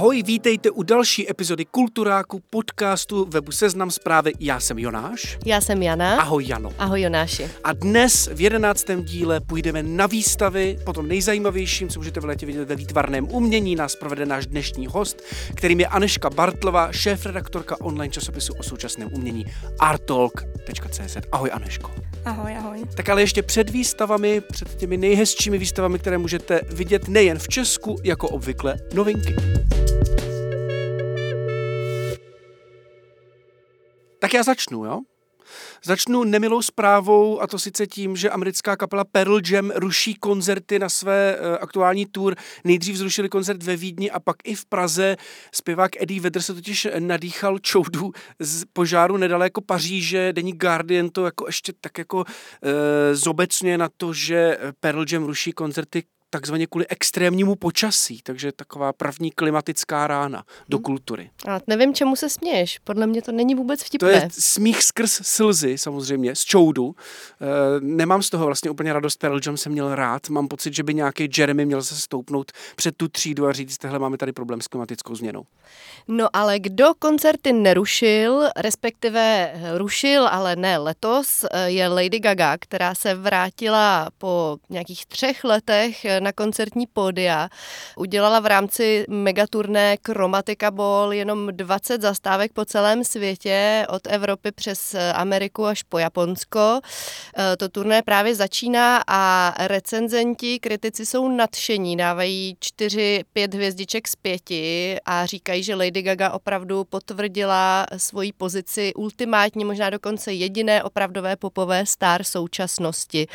Ahoj, vítejte u další epizody Kulturáku podcastu webu Seznam zprávy. Já jsem Jonáš. Já jsem Jana. Ahoj Jano. Ahoj Jonáši. A dnes v jedenáctém díle půjdeme na výstavy, potom nejzajímavějším, co můžete v létě vidět ve výtvarném umění, nás provede náš dnešní host, kterým je Aneška Bartlová, šéf-redaktorka online časopisu o současném umění artalk.cz. Ahoj Aneško. Ahoj, ahoj. Tak ale ještě před výstavami, před těmi nejhezčími výstavami, které můžete vidět nejen v Česku, jako obvykle novinky. Tak já začnu, jo? Začnu nemilou zprávou a to sice tím, že americká kapela Pearl Jam ruší koncerty na své uh, aktuální tour. Nejdřív zrušili koncert ve Vídni a pak i v Praze. Zpěvák Eddie Vedder se totiž nadýchal čoudu z požáru nedaleko Paříže. Denní Guardian to jako ještě tak jako uh, zobecňuje na to, že Pearl Jam ruší koncerty takzvaně kvůli extrémnímu počasí, takže taková první klimatická rána do hmm. kultury. A nevím, čemu se směješ, podle mě to není vůbec vtipné. To je smích skrz slzy samozřejmě, z čoudu. E, nemám z toho vlastně úplně radost, Pearl Jam jsem měl rád, mám pocit, že by nějaký Jeremy měl se stoupnout před tu třídu a říct, tehle máme tady problém s klimatickou změnou. No ale kdo koncerty nerušil, respektive rušil, ale ne letos, je Lady Gaga, která se vrátila po nějakých třech letech na koncertní pódia. Udělala v rámci megaturné Chromatica Ball jenom 20 zastávek po celém světě, od Evropy přes Ameriku až po Japonsko. E, to turné právě začíná a recenzenti, kritici jsou nadšení, dávají 4-5 hvězdiček z pěti a říkají, že Lady Gaga opravdu potvrdila svoji pozici ultimátní, možná dokonce jediné opravdové popové star současnosti.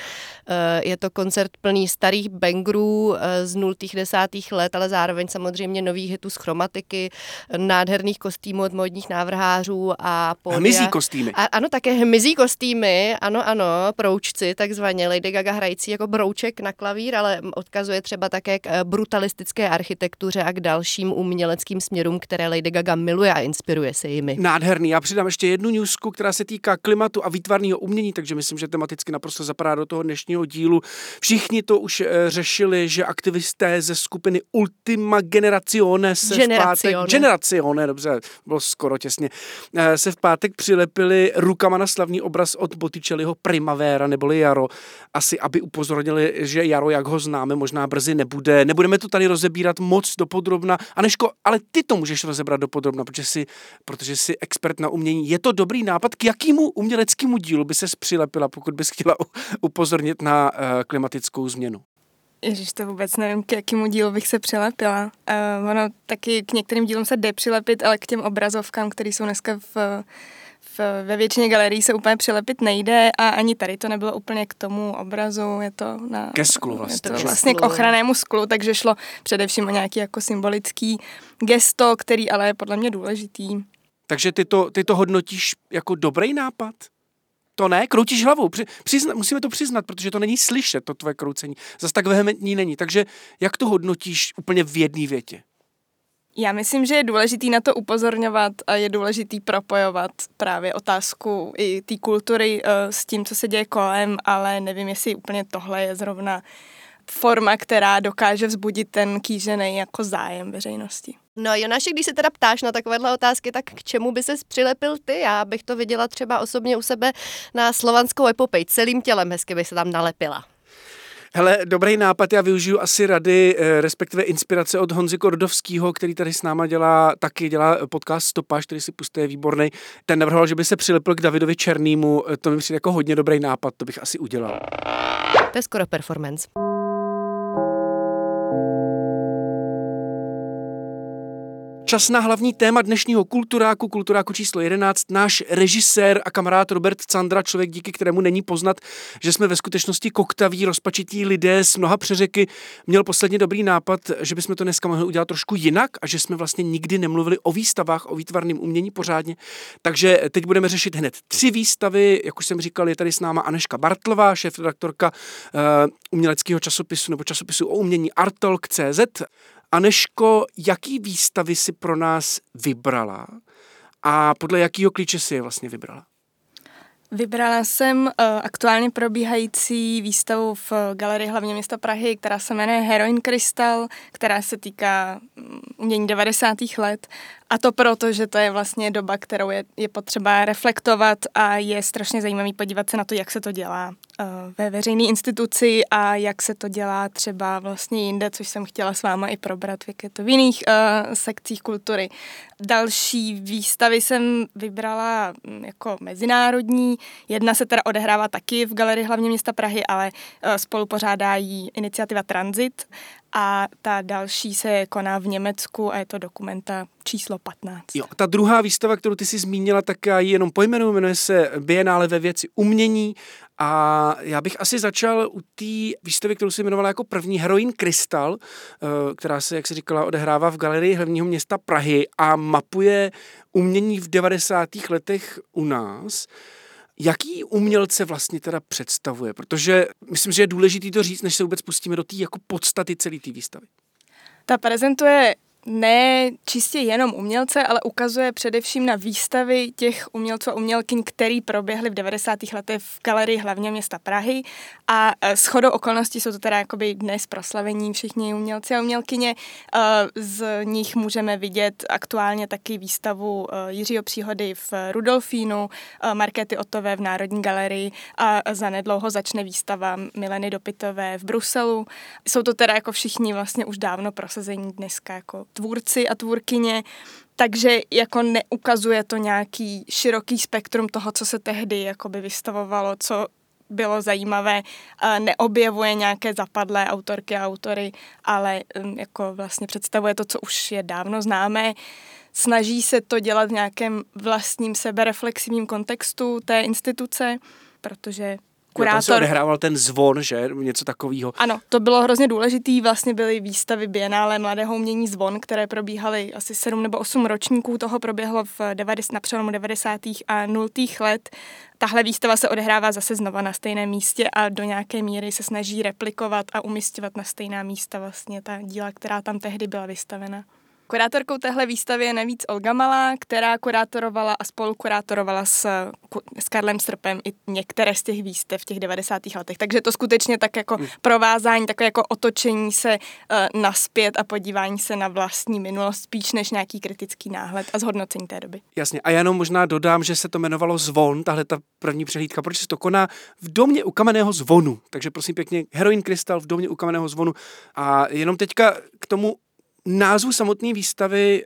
E, je to koncert plný starých bangerů, coverů eh, z nultých desátých let, ale zároveň samozřejmě nových hitů z chromatiky, nádherných kostýmů od modních návrhářů a pódia. Hmyzí kostýmy. A, ano, také hmyzí kostýmy, ano, ano, proučci, takzvaně Lady Gaga hrající jako brouček na klavír, ale odkazuje třeba také k eh, brutalistické architektuře a k dalším uměleckým směrům, které Lady Gaga miluje a inspiruje se jimi. Nádherný. Já přidám ještě jednu newsku, která se týká klimatu a výtvarného umění, takže myslím, že tematicky naprosto zapadá do toho dnešního dílu. Všichni to už eh, řešili řešili, že aktivisté ze skupiny Ultima Generazione se Generazione. v pátek... Generazione, dobře, bylo skoro těsně. Eh, se v pátek přilepili rukama na slavný obraz od Botticelliho Primavera, neboli Jaro. Asi, aby upozornili, že Jaro, jak ho známe, možná brzy nebude. Nebudeme to tady rozebírat moc dopodrobna. Aneško, ale ty to můžeš rozebrat dopodrobna, protože jsi, protože jsi expert na umění. Je to dobrý nápad, k jakému uměleckému dílu by se přilepila, pokud bys chtěla upozornit na uh, klimatickou změnu? Ježíš, to vůbec nevím, k jakému dílu bych se přilepila. Uh, ono taky k některým dílům se jde přilepit, ale k těm obrazovkám, které jsou dneska v, v, ve většině galerií se úplně přilepit nejde a ani tady to nebylo úplně k tomu obrazu, je to na... Ke sklu vlastně. Je to vlastně k ochrannému sklu, takže šlo především o nějaký jako symbolický gesto, který ale je podle mě důležitý. Takže ty to, ty to hodnotíš jako dobrý nápad? To ne, kroutíš hlavou. Přizna, musíme to přiznat, protože to není slyšet, to tvoje kroucení. Zas tak vehementní není. Takže jak to hodnotíš úplně v jedné větě? Já myslím, že je důležitý na to upozorňovat a je důležitý propojovat právě otázku i té kultury uh, s tím, co se děje kolem, ale nevím, jestli úplně tohle je zrovna forma, která dokáže vzbudit ten kýžený jako zájem veřejnosti. No Jonáši, když se teda ptáš na takovéhle otázky, tak k čemu by ses přilepil ty? Já bych to viděla třeba osobně u sebe na slovanskou epopej. Celým tělem hezky by se tam nalepila. Hele, dobrý nápad, já využiju asi rady, eh, respektive inspirace od Honzy Kordovského, který tady s náma dělá, taky dělá podcast Stopaž, který si pustí, je výborný. Ten navrhoval, že by se přilepil k Davidovi Černýmu, eh, to mi přijde jako hodně dobrý nápad, to bych asi udělal. To je skoro performance. Čas na hlavní téma dnešního kulturáku, kulturáku číslo 11. Náš režisér a kamarád Robert Candra, člověk díky kterému není poznat, že jsme ve skutečnosti koktaví, rozpačití lidé z mnoha přeřeky, měl posledně dobrý nápad, že bychom to dneska mohli udělat trošku jinak a že jsme vlastně nikdy nemluvili o výstavách, o výtvarném umění pořádně. Takže teď budeme řešit hned tři výstavy. Jak už jsem říkal, je tady s náma Aneška Bartlová, šéf-redaktorka uh, uměleckého časopisu nebo časopisu o umění Artalk.cz. Aneško, jaký výstavy si pro nás vybrala a podle jakého klíče si je vlastně vybrala? Vybrala jsem uh, aktuálně probíhající výstavu v Galerii hlavně města Prahy, která se jmenuje Heroin Crystal, která se týká mm, umění 90. let a to proto, že to je vlastně doba, kterou je, je potřeba reflektovat a je strašně zajímavý podívat se na to, jak se to dělá uh, ve veřejné instituci a jak se to dělá třeba vlastně jinde, což jsem chtěla s váma i probrat, jak je to v jiných uh, sekcích kultury. Další výstavy jsem vybrala mm, jako mezinárodní. Jedna se teda odehrává taky v Galerii hlavně města Prahy, ale uh, spolu pořádá jí iniciativa Transit a ta další se koná v Německu a je to dokumenta číslo 15. Jo, ta druhá výstava, kterou ty jsi zmínila, tak já ji jenom pojmenuji, jmenuje se Biennále ve věci umění a já bych asi začal u té výstavy, kterou si jmenovala jako první Heroin Krystal, eh, která se, jak se říkala, odehrává v galerii hlavního města Prahy a mapuje umění v 90. letech u nás. Jaký umělce vlastně teda představuje? Protože myslím, že je důležité to říct, než se vůbec pustíme do té jako podstaty celé té výstavy. Ta prezentuje ne čistě jenom umělce, ale ukazuje především na výstavy těch umělců a umělkyň, který proběhly v 90. letech v galerii hlavně města Prahy a e, s chodou okolností jsou to teda jakoby dnes proslavení všichni umělci a umělkyně. E, z nich můžeme vidět aktuálně taky výstavu e, Jiřího Příhody v Rudolfínu, Markety Otové v Národní galerii a zanedlouho začne výstava Mileny Dopitové v Bruselu. Jsou to teda jako všichni vlastně už dávno prosazení dneska jako tvůrci a tvůrkyně, takže jako neukazuje to nějaký široký spektrum toho, co se tehdy jakoby vystavovalo, co bylo zajímavé, neobjevuje nějaké zapadlé autorky a autory, ale um, jako vlastně představuje to, co už je dávno známé. Snaží se to dělat v nějakém vlastním sebereflexivním kontextu té instituce, protože kurátor. Jo, tam se odehrával ten zvon, že? Něco takového. Ano, to bylo hrozně důležitý. Vlastně byly výstavy Bienále mladého umění zvon, které probíhaly asi 7 nebo 8 ročníků. Toho proběhlo v 90, na přelomu 90. a 0. let. Tahle výstava se odehrává zase znova na stejném místě a do nějaké míry se snaží replikovat a umistovat na stejná místa vlastně ta díla, která tam tehdy byla vystavena. Kurátorkou téhle výstavy je navíc Olga Malá, která kurátorovala a spolukurátorovala s, s Karlem Srpem i některé z těch výstev v těch 90. letech. Takže to skutečně tak jako hmm. provázání, takové jako otočení se uh, naspět a podívání se na vlastní minulost spíš než nějaký kritický náhled a zhodnocení té doby. Jasně. A já jenom možná dodám, že se to jmenovalo Zvon, tahle ta první přehlídka, protože se to koná v domě u kamenného zvonu. Takže prosím pěkně, Heroin Krystal v domě u kamenného zvonu. A jenom teďka k tomu názvu samotné výstavy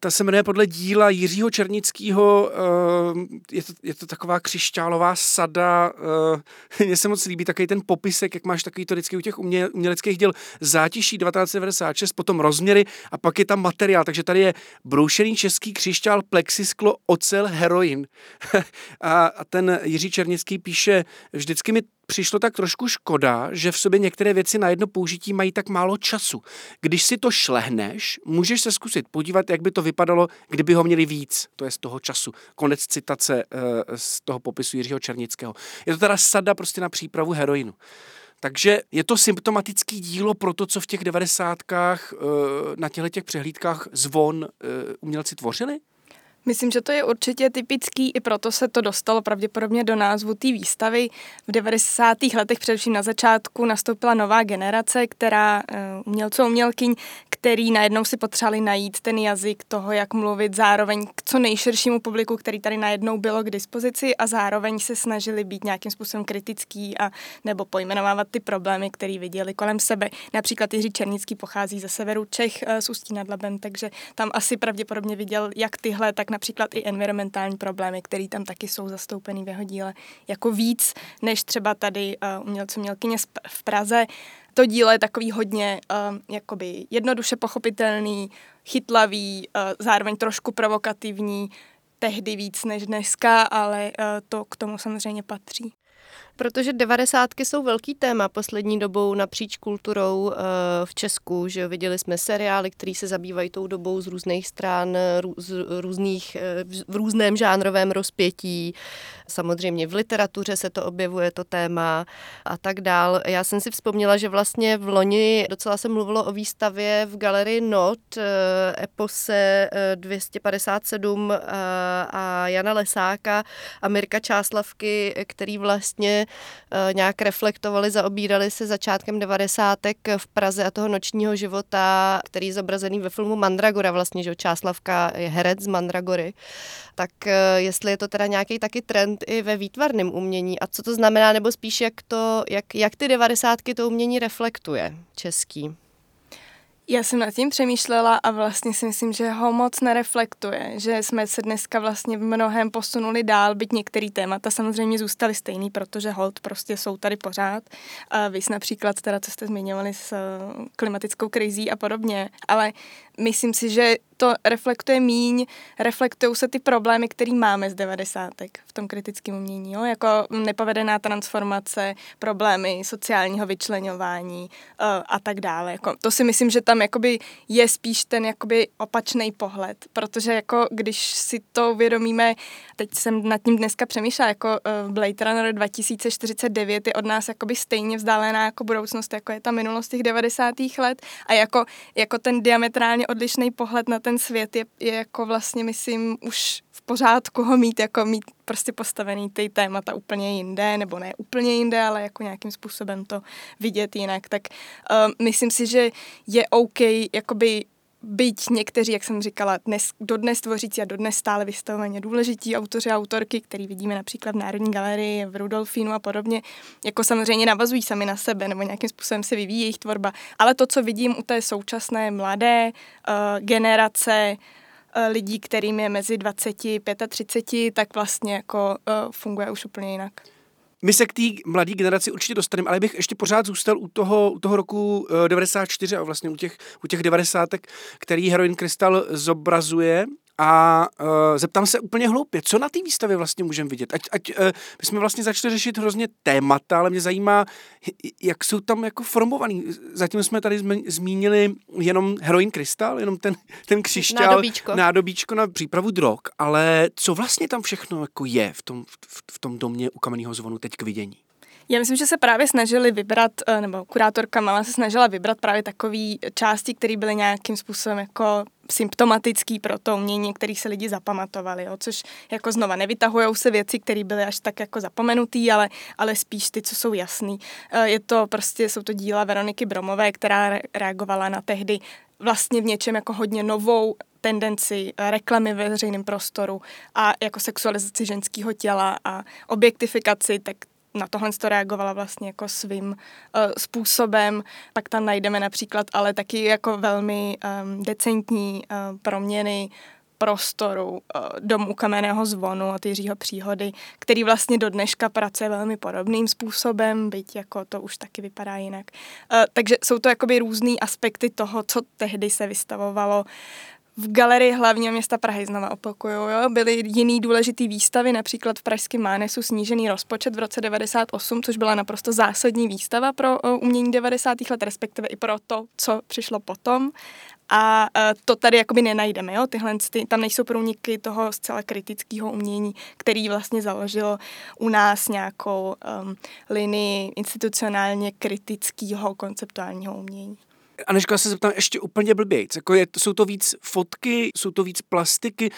ta se jmenuje podle díla Jiřího Černického, eh, je to, je to taková křišťálová sada, eh, mně se moc líbí takový ten popisek, jak máš takový to vždycky u těch umě, uměleckých děl, zátiší 1996, potom rozměry a pak je tam materiál, takže tady je broušený český křišťál, plexisklo, ocel, heroin. a, a ten Jiří Černický píše, vždycky mi přišlo tak trošku škoda, že v sobě některé věci na jedno použití mají tak málo času. Když si to šlehneš, můžeš se zkusit podívat, jak by to vypadalo, kdyby ho měli víc, to je z toho času. Konec citace uh, z toho popisu Jiřího Černického. Je to teda sada prostě na přípravu heroinu. Takže je to symptomatický dílo pro to, co v těch devadesátkách uh, na těchto těch přehlídkách zvon uh, umělci tvořili? Myslím, že to je určitě typický, i proto se to dostalo pravděpodobně do názvu té výstavy. V 90. letech, především na začátku, nastoupila nová generace, která uh, umělců umělkyň, který najednou si potřebovali najít ten jazyk toho, jak mluvit zároveň k co nejširšímu publiku, který tady najednou bylo k dispozici a zároveň se snažili být nějakým způsobem kritický a nebo pojmenovávat ty problémy, které viděli kolem sebe. Například Jiří Černický pochází ze severu Čech uh, z Ústí nad Labem, takže tam asi pravděpodobně viděl jak tyhle, tak například i environmentální problémy, které tam taky jsou zastoupený v jeho díle, jako víc než třeba tady uh, umělců mělkyně v Praze. To dílo je takový hodně uh, jakoby jednoduše pochopitelný, chytlavý, uh, zároveň trošku provokativní, tehdy víc než dneska, ale uh, to k tomu samozřejmě patří. Protože devadesátky jsou velký téma poslední dobou napříč kulturou eh, v Česku, že viděli jsme seriály, které se zabývají tou dobou z různých stran, z různých, eh, v různém žánrovém rozpětí. Samozřejmě v literatuře se to objevuje, to téma a tak dál. Já jsem si vzpomněla, že vlastně v loni docela se mluvilo o výstavě v galerii Not, eh, Epose 257 a Jana Lesáka a Mirka Čáslavky, který vlastně nějak reflektovali, zaobírali se začátkem devadesátek v Praze a toho nočního života, který je zobrazený ve filmu Mandragora vlastně, že Čáslavka je herec z Mandragory. Tak eh, jestli je to teda nějaký taky trend i ve výtvarném umění a co to znamená, nebo spíš jak, to, jak, jak ty devadesátky to umění reflektuje český? Já jsem nad tím přemýšlela a vlastně si myslím, že ho moc nereflektuje, že jsme se dneska vlastně v mnohem posunuli dál, byť některé témata samozřejmě zůstaly stejný, protože hold prostě jsou tady pořád. A vy například teda, co jste zmiňovali s eh, klimatickou krizí a podobně, ale myslím si, že to reflektuje míň, reflektují se ty problémy, které máme z devadesátek v tom kritickém umění, jo? jako nepovedená transformace, problémy sociálního vyčlenování uh, a tak dále. Jako, to si myslím, že tam jakoby je spíš ten opačný pohled, protože jako když si to uvědomíme, teď jsem nad tím dneska přemýšlela, jako uh, Blade Runner 2049 je od nás jakoby stejně vzdálená jako budoucnost, jako je ta minulost těch 90. let a jako, jako ten diametrálně odlišný pohled na ten svět je, je jako vlastně, myslím, už v pořádku ho mít, jako mít prostě postavený ty témata úplně jinde, nebo ne úplně jinde, ale jako nějakým způsobem to vidět jinak. Tak uh, myslím si, že je OK jakoby byť někteří, jak jsem říkala, dnes, dodnes tvořící a dodnes stále vystavovaně důležití autoři a autorky, který vidíme například v Národní galerii, v Rudolfínu a podobně, jako samozřejmě navazují sami na sebe nebo nějakým způsobem se vyvíjí jejich tvorba. Ale to, co vidím u té současné mladé uh, generace, uh, lidí, kterým je mezi 20 a 35, tak vlastně jako uh, funguje už úplně jinak. My se k té mladé generaci určitě dostaneme, ale bych ještě pořád zůstal u toho, u toho roku 94 a vlastně u těch, u těch 90, který Heroin Krystal zobrazuje a uh, zeptám se úplně hloupě, co na té výstavě vlastně můžeme vidět? Ať, ať uh, my jsme vlastně začali řešit hrozně témata, ale mě zajímá, jak jsou tam jako formovaný. Zatím jsme tady zmínili jenom heroin krystal, jenom ten, ten křišťál, nádobíčko. nádobíčko na přípravu drog, ale co vlastně tam všechno jako je v tom, v, v tom domě u kamenného zvonu teď k vidění? Já myslím, že se právě snažili vybrat, eh, nebo kurátorka Mala se snažila vybrat právě takové části, které byly nějakým způsobem jako symptomatický pro to umění, který se lidi zapamatovali, jo, což jako znova nevytahujou se věci, které byly až tak jako zapomenutý, ale, ale spíš ty, co jsou jasný. Eh, je to prostě, jsou to díla Veroniky Bromové, která reagovala na tehdy vlastně v něčem jako hodně novou tendenci reklamy ve veřejném prostoru a jako sexualizaci ženského těla a objektifikaci, tak na tohle to reagovala vlastně jako svým uh, způsobem. Pak tam najdeme například ale taky jako velmi um, decentní uh, proměny prostoru uh, domu kamenného zvonu od Jiřího Příhody, který vlastně do dneška pracuje velmi podobným způsobem, byť jako to už taky vypadá jinak. Uh, takže jsou to jakoby různý aspekty toho, co tehdy se vystavovalo v galerii hlavního města Prahy, znova opakuju, jo, byly jiný důležitý výstavy, například v Pražském Mánesu snížený rozpočet v roce 98, což byla naprosto zásadní výstava pro umění 90. let, respektive i pro to, co přišlo potom. A uh, to tady jakoby nenajdeme, jo? Tyhle, ty, tam nejsou průniky toho zcela kritického umění, který vlastně založilo u nás nějakou um, linii institucionálně kritického konceptuálního umění. Aneška, se zeptám ještě úplně blbějc. Jako je, jsou to víc fotky, jsou to víc plastiky.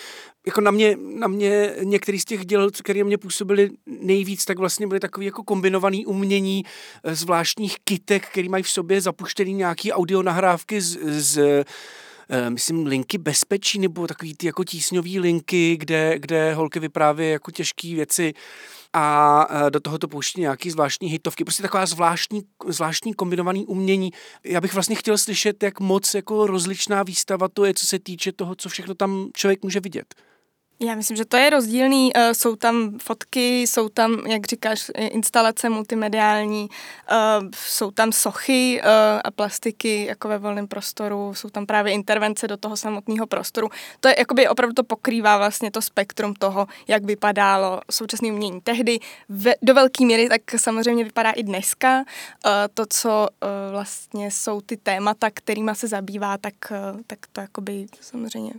Jako na mě, na mě některý z těch děl, které mě působily nejvíc, tak vlastně byly takový jako kombinovaný umění eh, zvláštních kitek, který mají v sobě zapuštěný nějaký audio nahrávky z, z eh, myslím, linky bezpečí, nebo takový ty jako tísňový linky, kde, kde holky vyprávějí jako těžké věci a e, do toho to pouští nějaký zvláštní hitovky, prostě taková zvláštní, zvláštní kombinovaný umění. Já bych vlastně chtěl slyšet, jak moc jako rozličná výstava to je, co se týče toho, co všechno tam člověk může vidět. Já myslím, že to je rozdílný. Eh, jsou tam fotky, jsou tam, jak říkáš, instalace multimediální, eh, jsou tam sochy eh, a plastiky jako ve volném prostoru, jsou tam právě intervence do toho samotného prostoru. To je jakoby opravdu to pokrývá vlastně to spektrum toho, jak vypadalo současné umění tehdy. do velké míry tak samozřejmě vypadá i dneska. To, co vlastně jsou ty témata, kterýma se zabývá, tak, tak to jakoby samozřejmě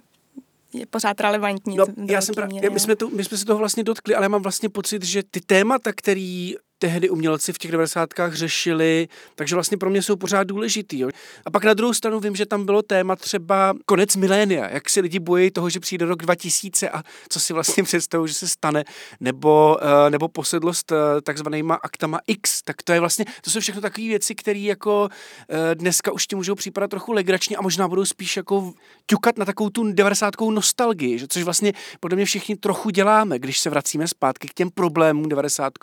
je pořád relevantní. No, já jsem pra- my, jsme to, my jsme se toho vlastně dotkli, ale já mám vlastně pocit, že ty témata, který tehdy umělci v těch 90. řešili, takže vlastně pro mě jsou pořád důležitý. Jo. A pak na druhou stranu vím, že tam bylo téma třeba konec milénia, jak si lidi bojí toho, že přijde rok 2000 a co si vlastně představují, že se stane, nebo, uh, nebo posedlost uh, takzvanýma aktama X, tak to je vlastně, to jsou všechno takové věci, které jako uh, dneska už ti můžou připadat trochu legračně a možná budou spíš jako ťukat na takovou tu 90. nostalgii, že, což vlastně podle mě všichni trochu děláme, když se vracíme zpátky k těm problémům 90.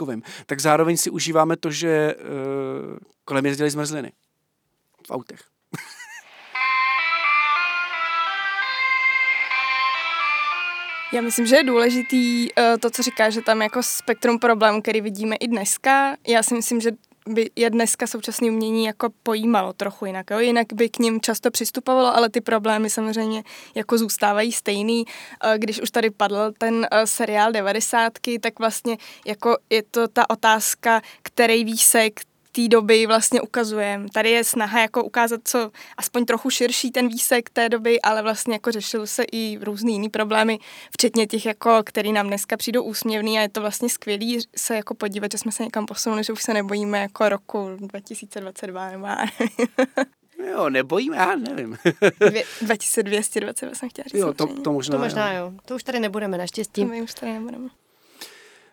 tak zároveň zároveň si užíváme to, že uh, kolem jezdili zmrzliny v autech. Já myslím, že je důležitý uh, to, co říká, že tam jako spektrum problémů, který vidíme i dneska. Já si myslím, že by je dneska současné umění jako pojímalo trochu jinak. Jo? Jinak by k ním často přistupovalo, ale ty problémy samozřejmě jako zůstávají stejný. Eh, když už tady padl ten eh, seriál 90, tak vlastně jako je to ta otázka, který výsek té doby vlastně ukazujeme. Tady je snaha jako ukázat co aspoň trochu širší ten výsek té doby, ale vlastně jako řešil se i různý jiný problémy, včetně těch, jako, který nám dneska přijdou úsměvný a je to vlastně skvělý se jako podívat, že jsme se někam posunuli, že už se nebojíme jako roku 2022 nebo Jo, nebojíme, já nevím. 2222 jsem chtěla říct. Jo, to, to možná, to možná jo. jo. To už tady nebudeme, naštěstí. To my už tady nebudeme.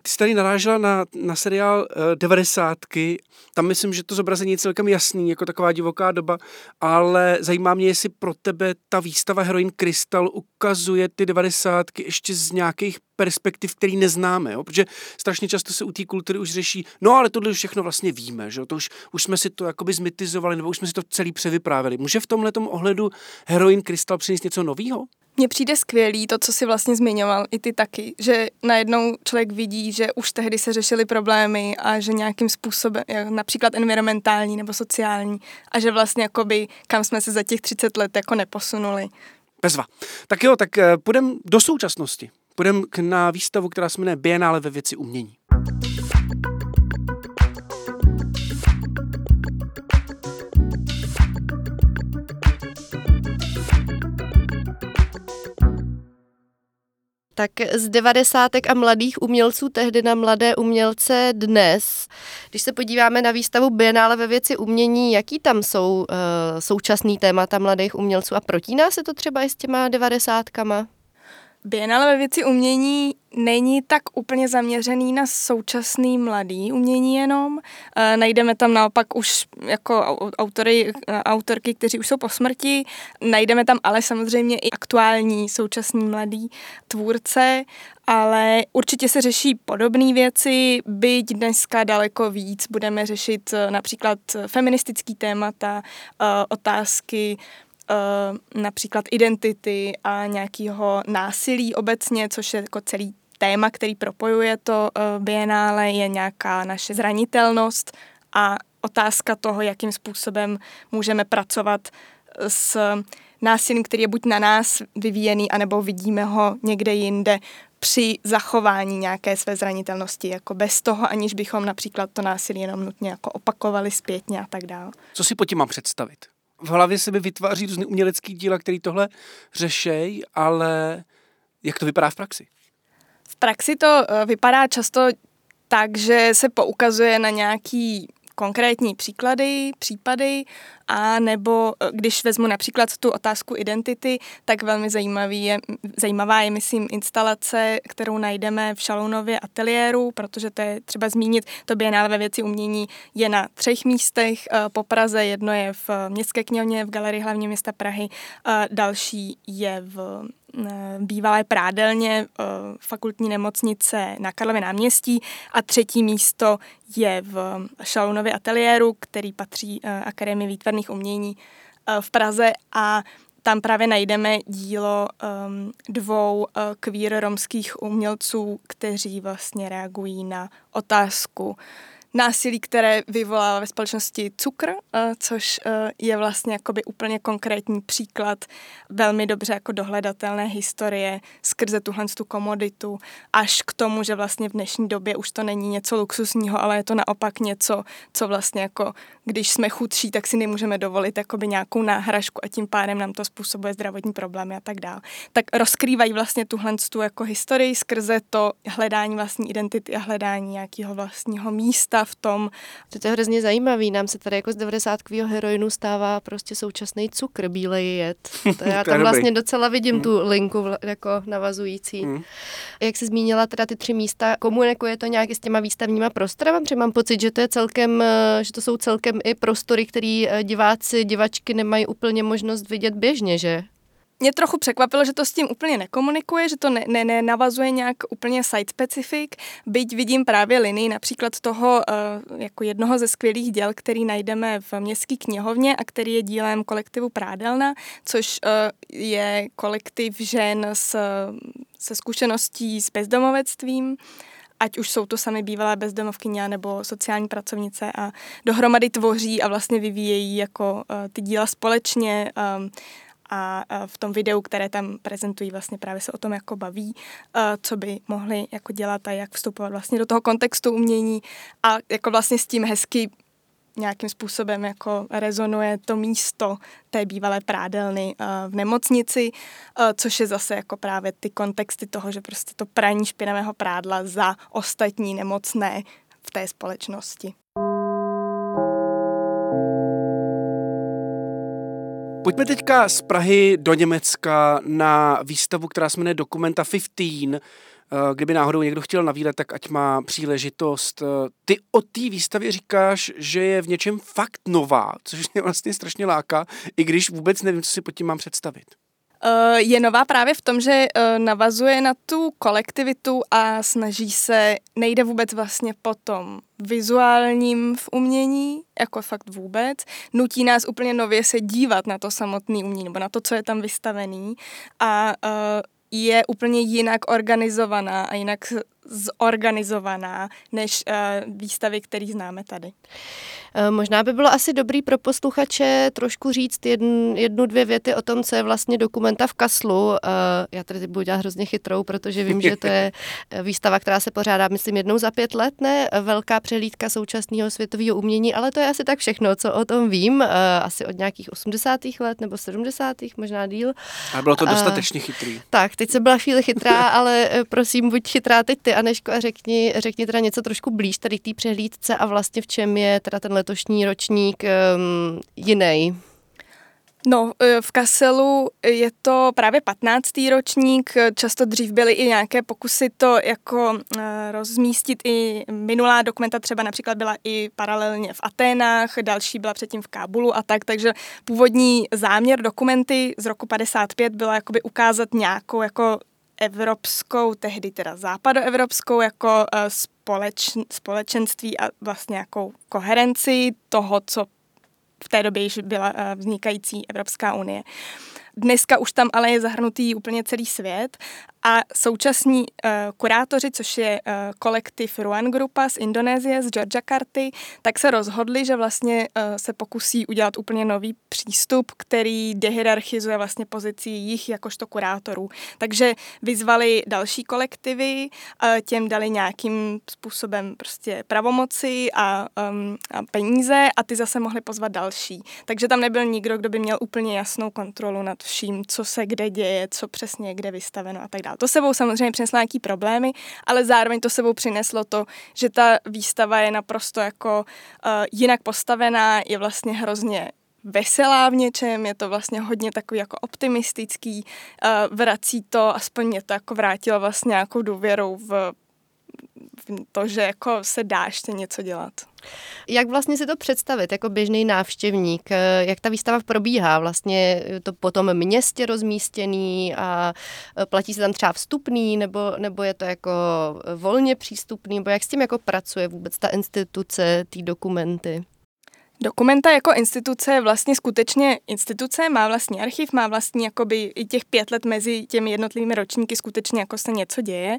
Ty jsi tady narážela na, na seriál uh, devadesátky, tam myslím, že to zobrazení je celkem jasný, jako taková divoká doba, ale zajímá mě, jestli pro tebe ta výstava Heroin Crystal ukazuje ty devadesátky ještě z nějakých perspektiv, který neznáme, jo? protože strašně často se u té kultury už řeší, no ale tohle už všechno vlastně víme, že to už, už jsme si to jakoby zmitizovali, nebo už jsme si to celý převyprávěli. Může v tomhle ohledu Heroin Crystal přinést něco nového? Mně přijde skvělý to, co si vlastně zmiňoval, i ty taky, že najednou člověk vidí, že už tehdy se řešily problémy a že nějakým způsobem, například environmentální nebo sociální, a že vlastně jakoby kam jsme se za těch 30 let jako neposunuli. Bezva. Tak jo, tak eh, půjdeme do současnosti. Půjdeme na výstavu, která se jmenuje Biennále ve věci umění. Tak z devadesátek a mladých umělců tehdy na mladé umělce dnes, když se podíváme na výstavu Bienále ve věci umění, jaký tam jsou uh, současný témata mladých umělců a protíná se to třeba i s těma devadesátkama? Bienale ve věci umění není tak úplně zaměřený na současný mladý umění jenom. E, najdeme tam naopak už jako autory, autorky, kteří už jsou po smrti. Najdeme tam ale samozřejmě i aktuální současný mladý tvůrce, ale určitě se řeší podobné věci, byť dneska daleko víc budeme řešit e, například feministický témata, e, otázky uh, například identity a nějakého násilí obecně, což je jako celý téma, který propojuje to uh, bienále, je nějaká naše zranitelnost a otázka toho, jakým způsobem můžeme pracovat s násilím, který je buď na nás vyvíjený, anebo vidíme ho někde jinde při zachování nějaké své zranitelnosti, jako bez toho, aniž bychom například to násilí jenom nutně jako opakovali zpětně a tak dále. Co si pod tím mám představit? V hlavě se mi vytváří různý umělecký díla, který tohle řešej, ale jak to vypadá v praxi? V praxi to eh, vypadá často tak, že se poukazuje na nějaký konkrétní příklady, případy, a nebo eh, když vezmu například tu otázku identity, tak velmi zajímavý je, zajímavá je, myslím, instalace, kterou najdeme v Šalounově ateliéru, protože to je třeba zmínit, to Bienále ve věci umění je na třech místech eh, po Praze, jedno je v Městské knihovně v Galerii hlavně města Prahy, další je v Eh, bývalé prádelně eh, fakultní nemocnice na Karlově náměstí a třetí místo je v Šalunově ateliéru, který patří eh, Akademii výtvarných umění v Praze a tam právě najdeme dílo um, dvou uh, queer romských umělců, kteří vlastně reagují na otázku násilí, které vyvolává ve společnosti cukr, eh, což eh, je vlastně jakoby úplně konkrétní příklad velmi dobře jako dohledatelné historie skrze tuhle tu komoditu, až k tomu, že vlastně v dnešní době už to není něco luxusního, ale je to naopak něco, co vlastně jako, když jsme chudší, tak si nemůžeme dovolit jakoby nějakou náhražku a tím pádem nám to způsobuje zdravotní problémy a tak dále. Tak rozkrývají vlastně tuhle tu jako historii skrze to hledání vlastní identity a hledání nějakého vlastního místa v tom. To je hrozně zajímavý, nám se tady jako z 90 heroinu stává prostě současný cukr, bílej jed. To já tam vlastně docela vidím mm. tu linku jako navazující. Mm. Jak jsi zmínila teda ty tři místa, komunikuje to nějak s těma výstavníma prostorama, protože mám pocit, že to je celkem, eh, že to jsou celkem i prostory, který eh, diváci, divačky nemají úplně možnost vidět běžně, že? Mě trochu překvapilo, že to s tím úplně nekomunikuje, že to ne, ne, ne navazuje nějak úplně site specific, byť vidím právě linii například toho uh, jako jednoho ze skvělých děl, který najdeme v městské knihovně a který je dílem kolektivu Prádelna, což uh, je kolektiv žen s, se zkušeností s bezdomovectvím ať už jsou to sami bývalé bezdomovkyně nebo sociální pracovnice a dohromady tvoří a vlastně vyvíjejí jako uh, ty díla společně. Um, a v tom videu, které tam prezentují, vlastně právě se o tom jako baví, co by mohli jako dělat a jak vstupovat vlastně do toho kontextu umění a jako vlastně s tím hezky nějakým způsobem jako rezonuje to místo té bývalé prádelny v nemocnici, což je zase jako právě ty kontexty toho, že prostě to praní špinavého prádla za ostatní nemocné v té společnosti. Pojďme teďka z Prahy do Německa na výstavu, která se jmenuje Dokumenta 15. Eh, kdyby náhodou někdo chtěl navílet, tak ať má příležitost. Eh, ty o té výstavě říkáš, že je v něčem fakt nová, což mě vlastně strašně láká, i když vůbec nevím, co si pod tím mám představit. Eh, je nová právě v tom, že navazuje na tu kolektivitu a snaží se, nejde vůbec vlastně potom vizuálním v umění, jako fakt vůbec, nutí nás úplně nově se dívat na to samotné umění, nebo na to, co je tam vystavený. A uh, je úplně jinak organizovaná a jinak zorganizovaná než uh, výstavy, které známe tady. Eh, možná by bylo asi dobrý pro posluchače trošku říct jedn, jednu, dvě věty o tom, co je vlastně dokumenta v Kaslu. Eh, já tady budu dělat hrozně chytrou, protože vím, že to je výstava, která se pořádá, myslím, jednou za pět let, ne? Velká přehlídka současného světového umění, ale to je asi tak všechno, co o tom vím. Asi od nějakých 80. let nebo 70. možná díl. A bylo to dostatečně chytrý. Tak, teď se byla chvíli chytrá, ale prosím, buď chytrá teď ty, Aneško, a řekni, řekni teda něco trošku blíž tady k té přehlídce a vlastně v čem je teda ten letošní ročník um, jiný. No, e, v Kaselu je to právě 15. ročník, často dřív byly i nějaké pokusy to jako e, rozmístit i minulá dokumenta třeba například byla i paralelně v Aténách, další byla předtím v Kábulu a tak, takže původní záměr dokumenty z roku 55 byla jakoby ukázat nějakou jako evropskou, tehdy teda západoevropskou jako eh, společ, společenství a vlastně jako koherenci toho, co v té době již byla eh, vznikající Evropská unie. Dneska už tam ale je zahrnutý úplně celý svět a současní uh, kurátoři, což je uh, kolektiv Ruan Grupa z Indonésie, z Karty, tak se rozhodli, že vlastně uh, se pokusí udělat úplně nový přístup, který dehierarchizuje vlastně pozici jich jakožto kurátorů. Takže vyzvali další kolektivy, uh, těm dali nějakým způsobem prostě pravomoci a, um, a peníze a ty zase mohli pozvat další. Takže tam nebyl nikdo, kdo by měl úplně jasnou kontrolu nad vším, co se kde děje, co přesně je kde vystaveno a tak dále. To sebou samozřejmě přineslo nějaký problémy, ale zároveň to sebou přineslo to, že ta výstava je naprosto jako uh, jinak postavená, je vlastně hrozně veselá v něčem, je to vlastně hodně takový jako optimistický, uh, vrací to, aspoň mě to jako vrátilo vlastně nějakou důvěrou v to, že jako se dá ještě něco dělat. Jak vlastně si to představit jako běžný návštěvník? Jak ta výstava probíhá? Vlastně to po tom městě rozmístěný a platí se tam třeba vstupný, nebo, nebo je to jako volně přístupný, nebo jak s tím jako pracuje vůbec ta instituce, ty dokumenty? Dokumenta jako instituce je vlastně skutečně instituce, má vlastní archiv, má vlastní jakoby i těch pět let mezi těmi jednotlivými ročníky skutečně jako se něco děje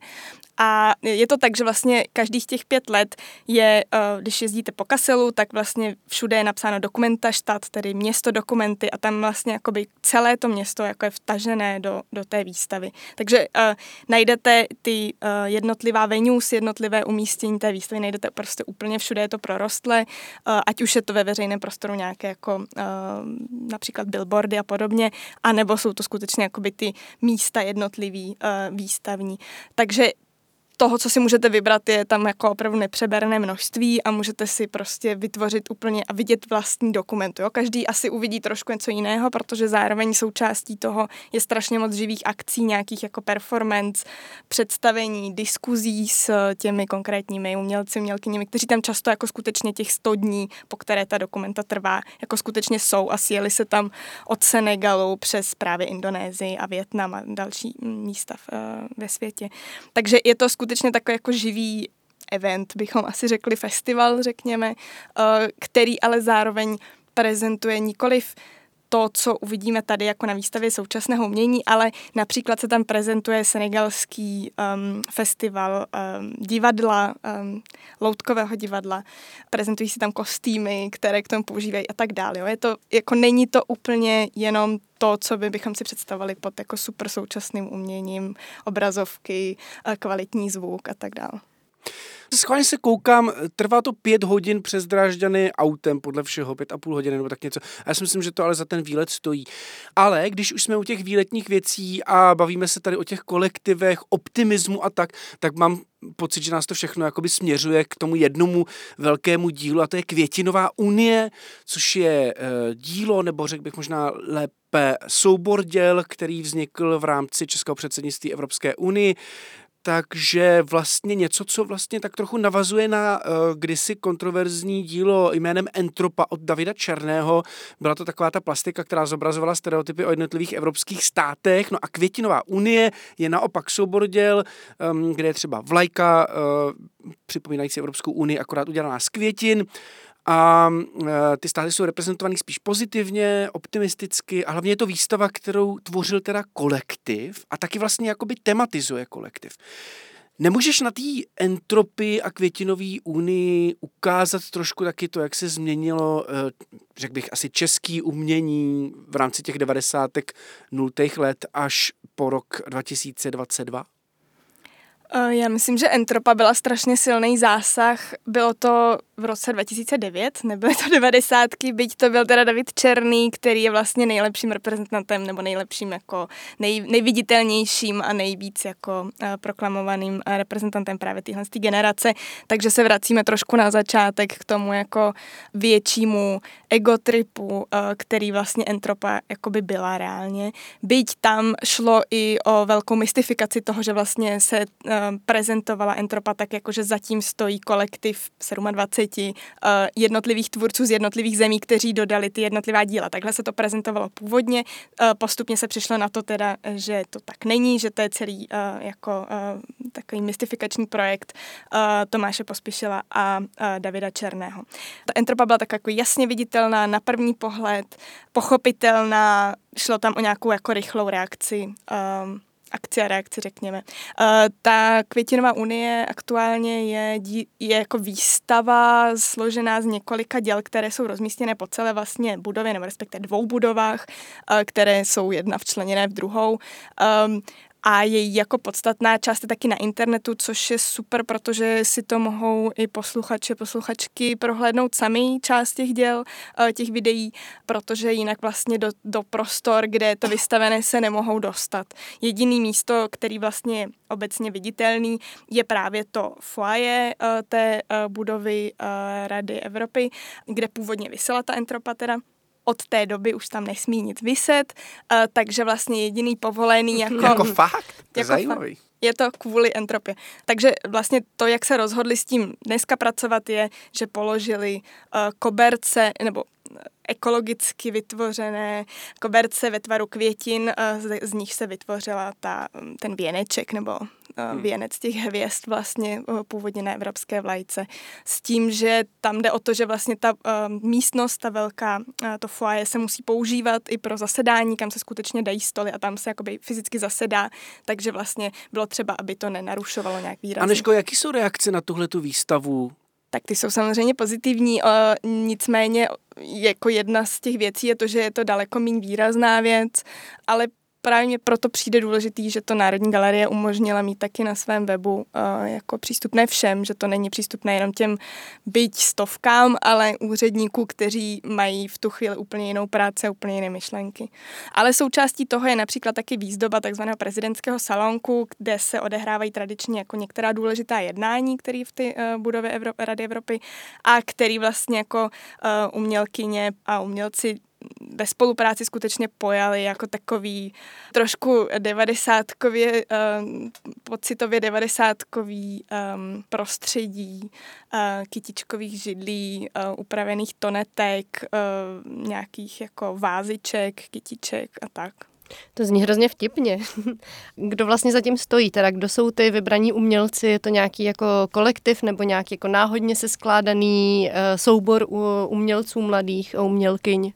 a je to tak, že vlastně každých těch pět let je, eh, když jezdíte po Kaselu, tak vlastně všude je napsáno dokumenta štát, tedy město dokumenty a tam vlastně jakoby celé to město jako je vtažené do, do té výstavy. Takže uh, najdete ty uh, jednotlivá venues, jednotlivé umístění té výstavy, najdete prostě úplně všude, je to prorostlé, uh, ať už je to ve veřejném prostoru nějaké jako uh, například billboardy a podobně, anebo jsou to skutečně jakoby ty místa jednotlivý uh, výstavní. Takže toho, co si můžete vybrat, je tam jako opravdu nepřeberné množství a můžete si prostě vytvořit úplně a vidět vlastní dokument. Jo? Každý asi uvidí trošku něco jiného, protože zároveň součástí toho je strašně moc živých akcí, nějakých jako performance, představení, diskuzí s těmi konkrétními umělci, umělkyněmi, kteří tam často jako skutečně těch 100 dní, po které ta dokumenta trvá, jako skutečně jsou a sjeli se tam od Senegalu přes právě Indonésii a Větnam a další místa v, uh, ve světě. Takže je to skutečně skutečně takový jako živý event, bychom asi řekli festival, řekněme, eh, který ale zároveň prezentuje nikoliv to, co uvidíme tady jako na výstavě současného umění, ale například se tam prezentuje senegalský um, festival um, divadla, um, loutkového divadla, prezentují se tam kostýmy, které k tomu používají a tak dále. Jo. Je to, jako není to úplně jenom to, co by bychom si představovali pod jako super současným uměním, obrazovky, eh, kvalitní zvuk a tak dále. Schválně se koukám, trvá to pět hodin přes Drážďany autem, podle všeho, pět a půl hodiny nebo tak něco. A já si myslím, že to ale za ten výlet stojí. Ale když už jsme u těch výletních věcí a bavíme se tady o těch kolektivech, optimismu a tak, tak mám pocit, že nás to všechno jakoby směřuje k tomu jednomu velkému dílu a to je Květinová unie, což je e, dílo, nebo řekl bych možná lépe soubor děl, který vznikl v rámci Českého předsednictví Evropské unii takže vlastně něco, co vlastně tak trochu navazuje na uh, kdysi kontroverzní dílo jménem Entropa od Davida Černého. Byla to taková ta plastika, která zobrazovala stereotypy o jednotlivých evropských státech. No a Květinová unie je naopak soubor děl, um, kde je třeba vlajka uh, připomínající Evropskou unii, akorát udělaná z květin. A e, ty státy jsou reprezentovaný spíš pozitivně, optimisticky a hlavně je to výstava, kterou tvořil teda kolektiv a taky vlastně jakoby tematizuje kolektiv. Nemůžeš na té entropii a květinové unii ukázat trošku taky to, jak se změnilo, e, řekl bych, asi český umění v rámci těch devadesátek, nultých let až po rok 2022? Eh, já myslím, že Entropa byla strašně silný zásah. Bylo to v roce 2009, nebyly to 90. byť to byl teda David Černý, který je vlastně nejlepším reprezentantem nebo nejlepším jako nej, nejviditelnějším a nejvíc jako uh, proklamovaným reprezentantem právě téhle generace. Takže se vracíme trošku na začátek k tomu jako většímu egotripu, uh, který vlastně Entropa jakoby byla reálně. Byť tam šlo i o velkou mystifikaci toho, že vlastně se uh, prezentovala Entropa tak, jako že zatím stojí kolektiv 27 uh, jednotlivých tvůrců z jednotlivých zemí, kteří dodali ty jednotlivá díla. Takhle se to prezentovalo původně. Uh, postupně se přišlo na to teda, že to tak není, že to je celý jako takový mystifikační projekt Tomáše Pospíšila a Davida Černého. Ta Entropa byla tak jako jasně viditelná na první pohled, pochopitelná, šlo tam o nějakou jako rychlou reakci akci a reakci, řekněme. Uh, ta Květinová unie aktuálně je, je jako výstava složená z několika děl, které jsou rozmístěné po celé vlastně budově, nebo respektive dvou budovách, uh, které jsou jedna včleněné v druhou. Um, a její jako podstatná část je taky na internetu, což je super, protože si to mohou i posluchače, posluchačky prohlédnout sami část těch děl, eh, těch videí, protože jinak vlastně do, do prostor, kde je to vystavené, se nemohou dostat. Jediný místo, který vlastně je obecně viditelný, je právě to foyer eh, té eh, budovy Rady Evropy, kde původně vysela ta entropa teda od té doby už tam nesmí nic vyset, uh, takže vlastně jediný povolený jako... jako fakt? To je jako zajímavý. Fakt, je to kvůli entropě. Takže vlastně to, jak se rozhodli s tím dneska pracovat, je, že položili uh, koberce, nebo eh, ekologicky vytvořené koberce ve tvaru květin, uh, z, z nich se vytvořila ta, ten věneček nebo. Věnec těch hvězd vlastně původně na evropské vlajce. S tím, že tam jde o to, že vlastně ta místnost, ta velká, to foaje se musí používat i pro zasedání, kam se skutečně dají stoly a tam se jakoby fyzicky zasedá, takže vlastně bylo třeba, aby to nenarušovalo nějak výrazně. Aneško, jaký jsou reakce na tuhle tu výstavu? Tak ty jsou samozřejmě pozitivní, nicméně jako jedna z těch věcí je to, že je to daleko méně výrazná věc, ale právě mě proto přijde důležitý, že to Národní galerie umožnila mít taky na svém webu uh, jako přístupné všem, že to není přístupné jenom těm byť stovkám, ale úředníků, kteří mají v tu chvíli úplně jinou práci a úplně jiné myšlenky. Ale součástí toho je například taky výzdoba takzvaného prezidentského salonku, kde se odehrávají tradičně jako některá důležitá jednání, které v té uh, budově Evro- Rady Evropy a který vlastně jako uh, umělkyně a umělci ve spolupráci skutečně pojali jako takový trošku devadesátkově, um, pocitově devadesátkový um, prostředí uh, kytičkových židlí, uh, upravených tonetek, uh, nějakých jako váziček, kytiček a tak. To zní hrozně vtipně. Kdo vlastně zatím stojí? Teda kdo jsou ty vybraní umělci? Je to nějaký jako kolektiv nebo nějaký jako náhodně se skládaný soubor umělců mladých a umělkyň?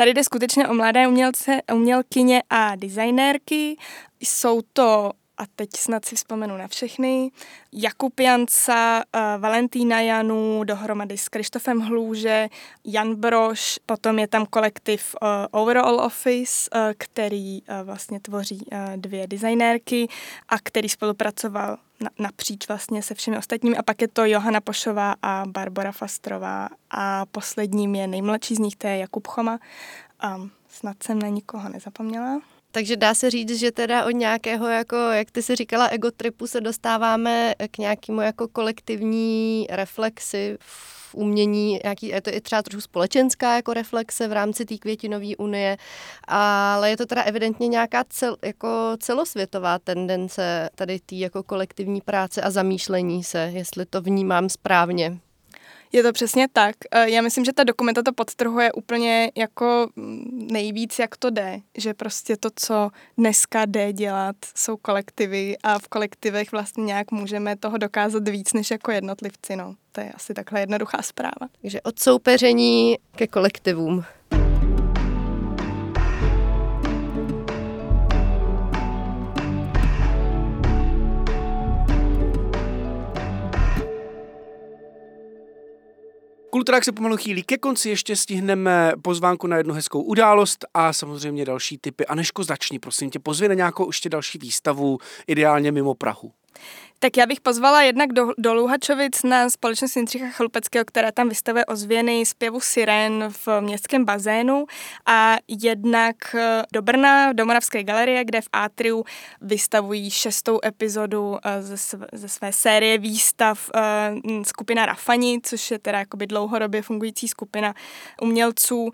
Tady jde skutečně o mladé umělce, umělkyně a designérky. Jsou to a teď snad si vzpomenu na všechny. Jakub Janca, uh, Valentína Janu, dohromady s Krištofem Hlůže, Jan Broš, potom je tam kolektiv uh, Overall Office, uh, který vlastně tvoří dvě designérky a který spolupracoval na, napříč vlastně se všemi ostatními. A pak je to Johana Pošová a Barbara Fastrová a posledním je nejmladší z nich, to je Jakub Choma. Um, snad jsem na nikoho nezapomněla. Takže dá se říct, že teda od nějakého, jako, jak ty si říkala, egotripu se dostáváme k nějakému jako kolektivní reflexi v umění, nějaký, je to i třeba trošku společenská jako reflexe v rámci té květinové unie, ale je to teda evidentně nějaká cel, jako celosvětová tendence tady té jako kolektivní práce a zamýšlení se, jestli to vnímám správně. Je to přesně tak. Eh, já myslím, že ta dokumenta to podtrhuje úplně jako nejvíc, jak to jde. Že prostě to, co dneska jde dělat, jsou kolektivy a v kolektivech vlastně nějak můžeme toho dokázat víc než jako jednotlivci. No. To je asi takhle jednoduchá zpráva. Takže od soupeření ke kolektivům. Kulturák se pomalu chýlí ke konci, ještě stihneme pozvánku na jednu hezkou událost a samozřejmě další typy. Aneško, začni, prosím tě, pozvi na nějakou ještě další výstavu, ideálně mimo Prahu. Tak já bych pozvala jednak do, do Luhačovic na společnost Jindřicha Chalupeckého, která tam vystavuje ozvěny zpěvu siren v městském bazénu a jednak eh, do Brna, do Moravské galerie, kde v Atriu vystavují šestou epizodu eh, ze, sv, ze své série výstav eh, skupina Rafani, což je teda jakoby dlouhodobě fungující skupina umělců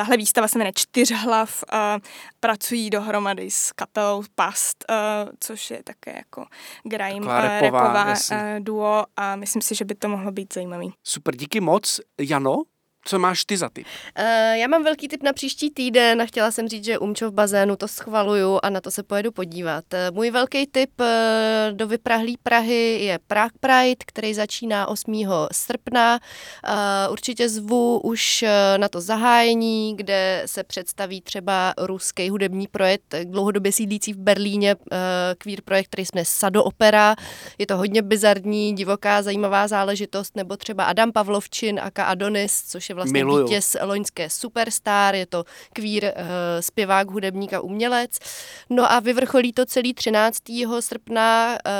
Tahle výstava se jmenuje Čtyřhlav, a pracují dohromady s kapelou Past, což je také jako grime repová, repová duo a myslím si, že by to mohlo být zajímavý. Super, díky moc. Jano, co máš ty za typ? Uh, já mám velký tip na příští týden a chtěla jsem říct, že Umčo v bazénu to schvaluju a na to se pojedu podívat. Uh, můj velký tip uh, do vyprahlý Prahy je Prague Pride, který začíná 8. srpna. Uh, určitě zvu už na to zahájení, kde se představí třeba ruský hudební projekt, dlouhodobě sídlící v Berlíně, queer projekt, který jsme Sado Opera. Je to hodně bizarní, divoká, zajímavá záležitost, nebo třeba Adam Pavlovčin a Adonis, což je vlastně Miluju. vítěz loňské Superstar, je to queer uh, zpěvák, hudebník a umělec. No a vyvrcholí to celý 13. srpna uh,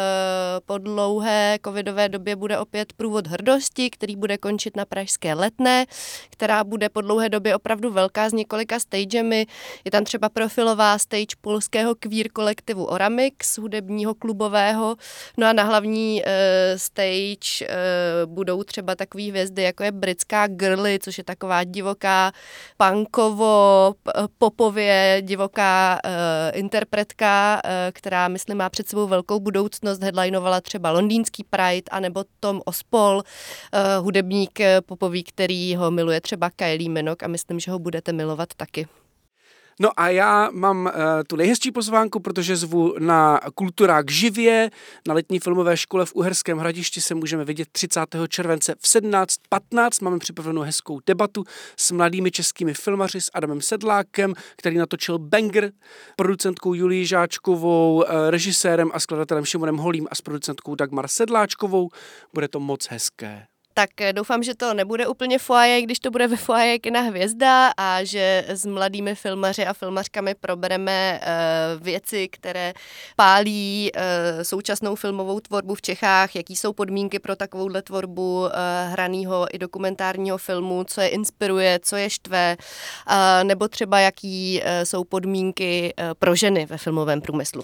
po dlouhé covidové době bude opět průvod hrdosti, který bude končit na Pražské letné, která bude po dlouhé době opravdu velká s několika stagemi. Je tam třeba profilová stage polského queer kolektivu Oramix, hudebního klubového. No a na hlavní uh, stage uh, budou třeba takové hvězdy, jako je britská Girly, což je taková divoká punkovo, popově divoká uh, interpretka, uh, která, myslím, má před sebou velkou budoucnost. Headlinovala třeba londýnský Pride, anebo Tom Ospol, uh, hudebník popový, který ho miluje třeba Kylie Minogue a myslím, že ho budete milovat taky. No a já mám uh, tu nejhezčí pozvánku, protože zvu na Kulturák živě. Na letní filmové škole v Uherském hradišti se můžeme vidět 30. července v 17.15. Máme připravenou hezkou debatu s mladými českými filmaři, s Adamem Sedlákem, který natočil Banger, producentkou Julii Žáčkovou, uh, režisérem a skladatelem Šimonem Holím a s producentkou Dagmar Sedláčkovou. Bude to moc hezké tak eh, doufám, že to nebude úplně foaje, když to bude ve foaje Kina Hvězda a že s mladými filmaři a filmařkami probereme uh, věci, které pálí uh, současnou filmovou tvorbu v Čechách, jaký jsou podmínky pro takovouhle tvorbu uh, hraného i dokumentárního filmu, co je inspiruje, co je štve, uh, nebo třeba jaký uh, jsou podmínky uh, pro ženy ve filmovém průmyslu.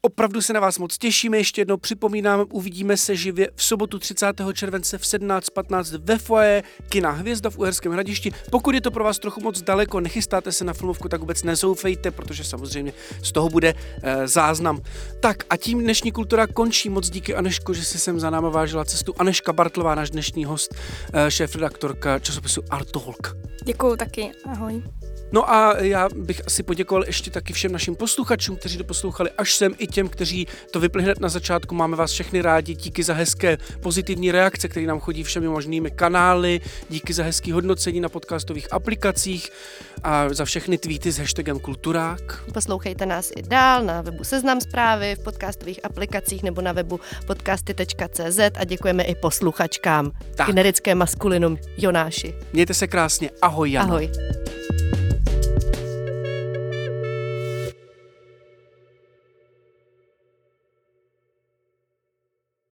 Opravdu se na vás moc těšíme, ještě jednou připomínám, uvidíme se živě v sobotu 30. července v 17.15 ve foje Kina Hvězda v Uherském hradišti. Pokud je to pro vás trochu moc daleko, nechystáte se na filmovku, tak vůbec nezoufejte, protože samozřejmě z toho bude e, záznam. Tak a tím dnešní kultura končí. Moc díky Aneško, že si sem za náma vážila cestu. Aneška Bartlová, náš dnešní host, e, šéf-redaktorka časopisu Artolk. Děkuju taky, ahoj. No a já bych asi poděkoval ještě taky všem našim posluchačům, kteří to poslouchali až sem, i těm, kteří to vypli hned na začátku. Máme vás všechny rádi, díky za hezké pozitivní reakce, které nám chodí všemi možnými kanály, díky za hezký hodnocení na podcastových aplikacích a za všechny tweety s hashtagem Kulturák. Poslouchejte nás i dál na webu Seznam zprávy, v podcastových aplikacích nebo na webu podcasty.cz a děkujeme i posluchačkám. Tak. Generické maskulinum Jonáši. Mějte se krásně. Ahoj, Jano. Ahoj.